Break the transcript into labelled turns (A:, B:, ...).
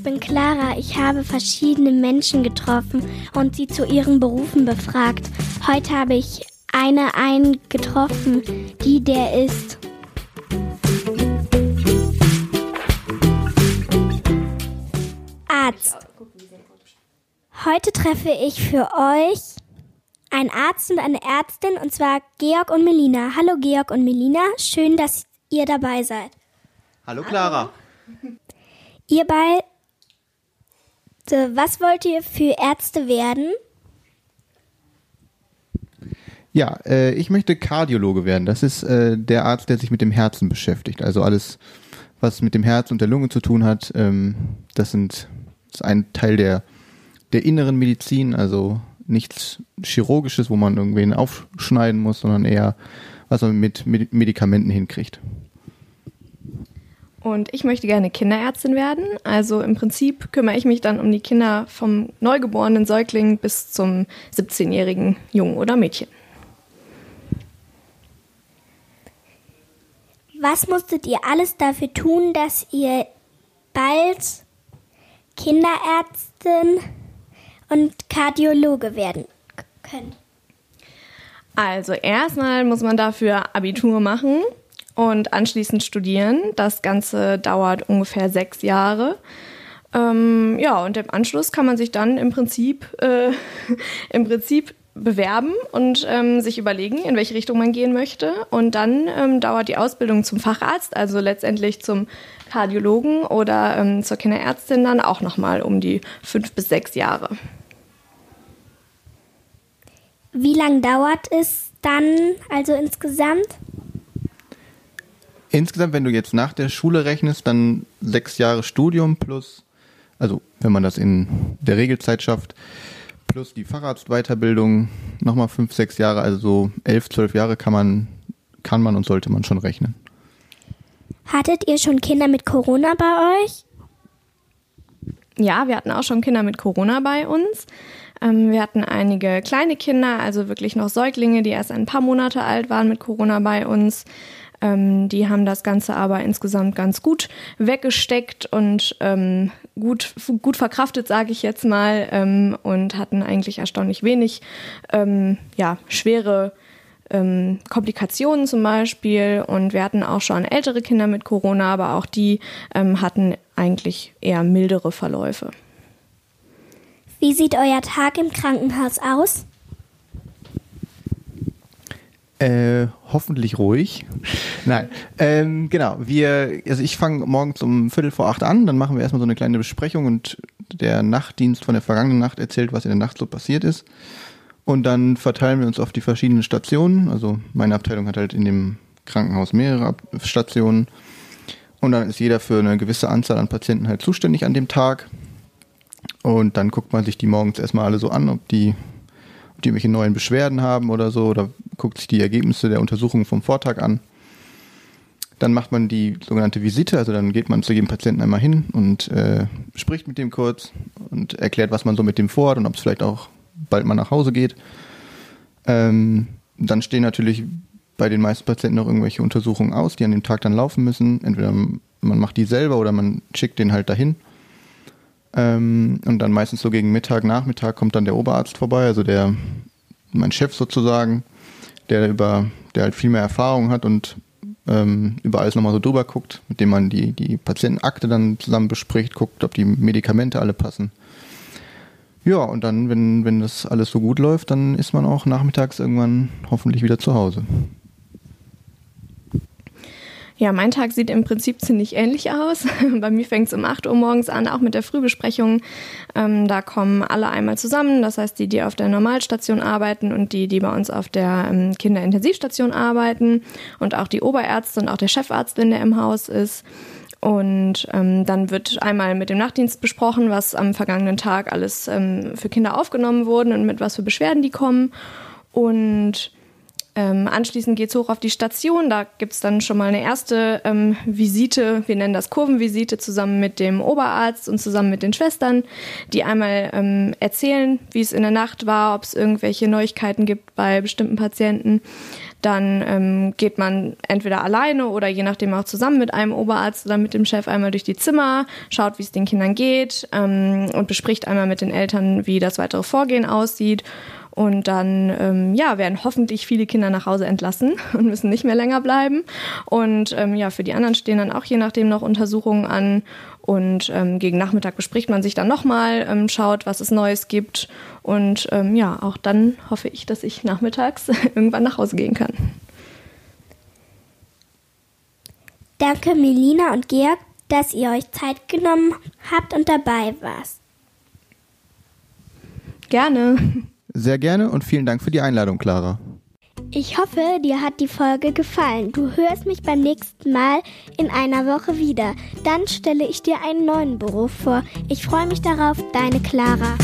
A: ich bin Clara. Ich habe verschiedene Menschen getroffen und sie zu ihren Berufen befragt. Heute habe ich eine einen getroffen, die der ist. Arzt. Heute treffe ich für euch einen Arzt und eine Ärztin und zwar Georg und Melina. Hallo Georg und Melina, schön, dass ihr dabei seid.
B: Hallo Clara.
A: Ihr beide, was wollt ihr für Ärzte werden?
B: Ja, äh, ich möchte Kardiologe werden. Das ist äh, der Arzt, der sich mit dem Herzen beschäftigt. Also alles, was mit dem Herz und der Lunge zu tun hat, ähm, das sind das ist ein Teil der der inneren Medizin, also nichts Chirurgisches, wo man irgendwen aufschneiden muss, sondern eher, was man mit Medikamenten hinkriegt.
C: Und ich möchte gerne Kinderärztin werden. Also im Prinzip kümmere ich mich dann um die Kinder vom neugeborenen Säugling bis zum 17-jährigen Jungen oder Mädchen.
A: Was musstet ihr alles dafür tun, dass ihr bald Kinderärztin und Kardiologe werden könnt?
C: Also erstmal muss man dafür Abitur machen und anschließend studieren. Das Ganze dauert ungefähr sechs Jahre. Ähm, ja, und im Anschluss kann man sich dann im Prinzip, äh, im Prinzip bewerben und ähm, sich überlegen, in welche Richtung man gehen möchte. Und dann ähm, dauert die Ausbildung zum Facharzt, also letztendlich zum Kardiologen oder ähm, zur Kinderärztin dann auch nochmal um die fünf bis sechs Jahre.
A: Wie lange dauert es dann also insgesamt?
B: Insgesamt, wenn du jetzt nach der Schule rechnest, dann sechs Jahre Studium plus, also wenn man das in der Regelzeit schafft, plus die Facharztweiterbildung nochmal fünf, sechs Jahre, also so elf, zwölf Jahre kann man, kann man und sollte man schon rechnen.
A: Hattet ihr schon Kinder mit Corona bei euch?
C: Ja, wir hatten auch schon Kinder mit Corona bei uns. Ähm, wir hatten einige kleine Kinder, also wirklich noch Säuglinge, die erst ein paar Monate alt waren mit Corona bei uns. Ähm, die haben das Ganze aber insgesamt ganz gut weggesteckt und ähm, gut, gut verkraftet, sage ich jetzt mal, ähm, und hatten eigentlich erstaunlich wenig ähm, ja, schwere ähm, Komplikationen zum Beispiel. Und wir hatten auch schon ältere Kinder mit Corona, aber auch die ähm, hatten eigentlich eher mildere Verläufe.
A: Wie sieht euer Tag im Krankenhaus aus?
B: Äh, hoffentlich ruhig. Nein, ähm, genau. Wir, also ich fange morgens um Viertel vor acht an, dann machen wir erstmal so eine kleine Besprechung und der Nachtdienst von der vergangenen Nacht erzählt, was in der Nacht so passiert ist. Und dann verteilen wir uns auf die verschiedenen Stationen. Also meine Abteilung hat halt in dem Krankenhaus mehrere Stationen. Und dann ist jeder für eine gewisse Anzahl an Patienten halt zuständig an dem Tag. Und dann guckt man sich die morgens erstmal alle so an, ob die die irgendwelche neuen Beschwerden haben oder so, oder guckt sich die Ergebnisse der Untersuchungen vom Vortag an. Dann macht man die sogenannte Visite, also dann geht man zu jedem Patienten einmal hin und äh, spricht mit dem kurz und erklärt, was man so mit dem vorhat und ob es vielleicht auch bald mal nach Hause geht. Ähm, dann stehen natürlich bei den meisten Patienten noch irgendwelche Untersuchungen aus, die an dem Tag dann laufen müssen. Entweder man macht die selber oder man schickt den halt dahin. Ähm, und dann meistens so gegen Mittag, Nachmittag kommt dann der Oberarzt vorbei, also der, mein Chef sozusagen, der über, der halt viel mehr Erfahrung hat und ähm, über alles nochmal so drüber guckt, mit dem man die, die Patientenakte dann zusammen bespricht, guckt, ob die Medikamente alle passen. Ja, und dann, wenn, wenn das alles so gut läuft, dann ist man auch nachmittags irgendwann hoffentlich wieder zu Hause.
C: Ja, mein Tag sieht im Prinzip ziemlich ähnlich aus. Bei mir fängt es um 8 Uhr morgens an, auch mit der Frühbesprechung. Ähm, da kommen alle einmal zusammen. Das heißt, die, die auf der Normalstation arbeiten und die, die bei uns auf der ähm, Kinderintensivstation arbeiten und auch die Oberärzte und auch der Chefarzt, wenn der im Haus ist. Und ähm, dann wird einmal mit dem Nachtdienst besprochen, was am vergangenen Tag alles ähm, für Kinder aufgenommen wurden und mit was für Beschwerden die kommen. Und ähm, anschließend geht es hoch auf die Station. Da gibt es dann schon mal eine erste ähm, Visite. Wir nennen das Kurvenvisite zusammen mit dem Oberarzt und zusammen mit den Schwestern, die einmal ähm, erzählen, wie es in der Nacht war, ob es irgendwelche Neuigkeiten gibt bei bestimmten Patienten. dann ähm, geht man entweder alleine oder je nachdem auch zusammen mit einem Oberarzt oder mit dem Chef einmal durch die Zimmer, schaut, wie es den Kindern geht ähm, und bespricht einmal mit den Eltern, wie das weitere Vorgehen aussieht. Und dann ähm, ja, werden hoffentlich viele Kinder nach Hause entlassen und müssen nicht mehr länger bleiben. Und ähm, ja, für die anderen stehen dann auch je nachdem noch Untersuchungen an. Und ähm, gegen Nachmittag bespricht man sich dann nochmal, ähm, schaut, was es Neues gibt. Und ähm, ja, auch dann hoffe ich, dass ich nachmittags irgendwann nach Hause gehen kann.
A: Danke, Melina und Georg, dass ihr euch Zeit genommen habt und dabei warst.
C: Gerne.
B: Sehr gerne und vielen Dank für die Einladung, Clara.
A: Ich hoffe, dir hat die Folge gefallen. Du hörst mich beim nächsten Mal in einer Woche wieder. Dann stelle ich dir einen neuen Beruf vor. Ich freue mich darauf, deine Clara.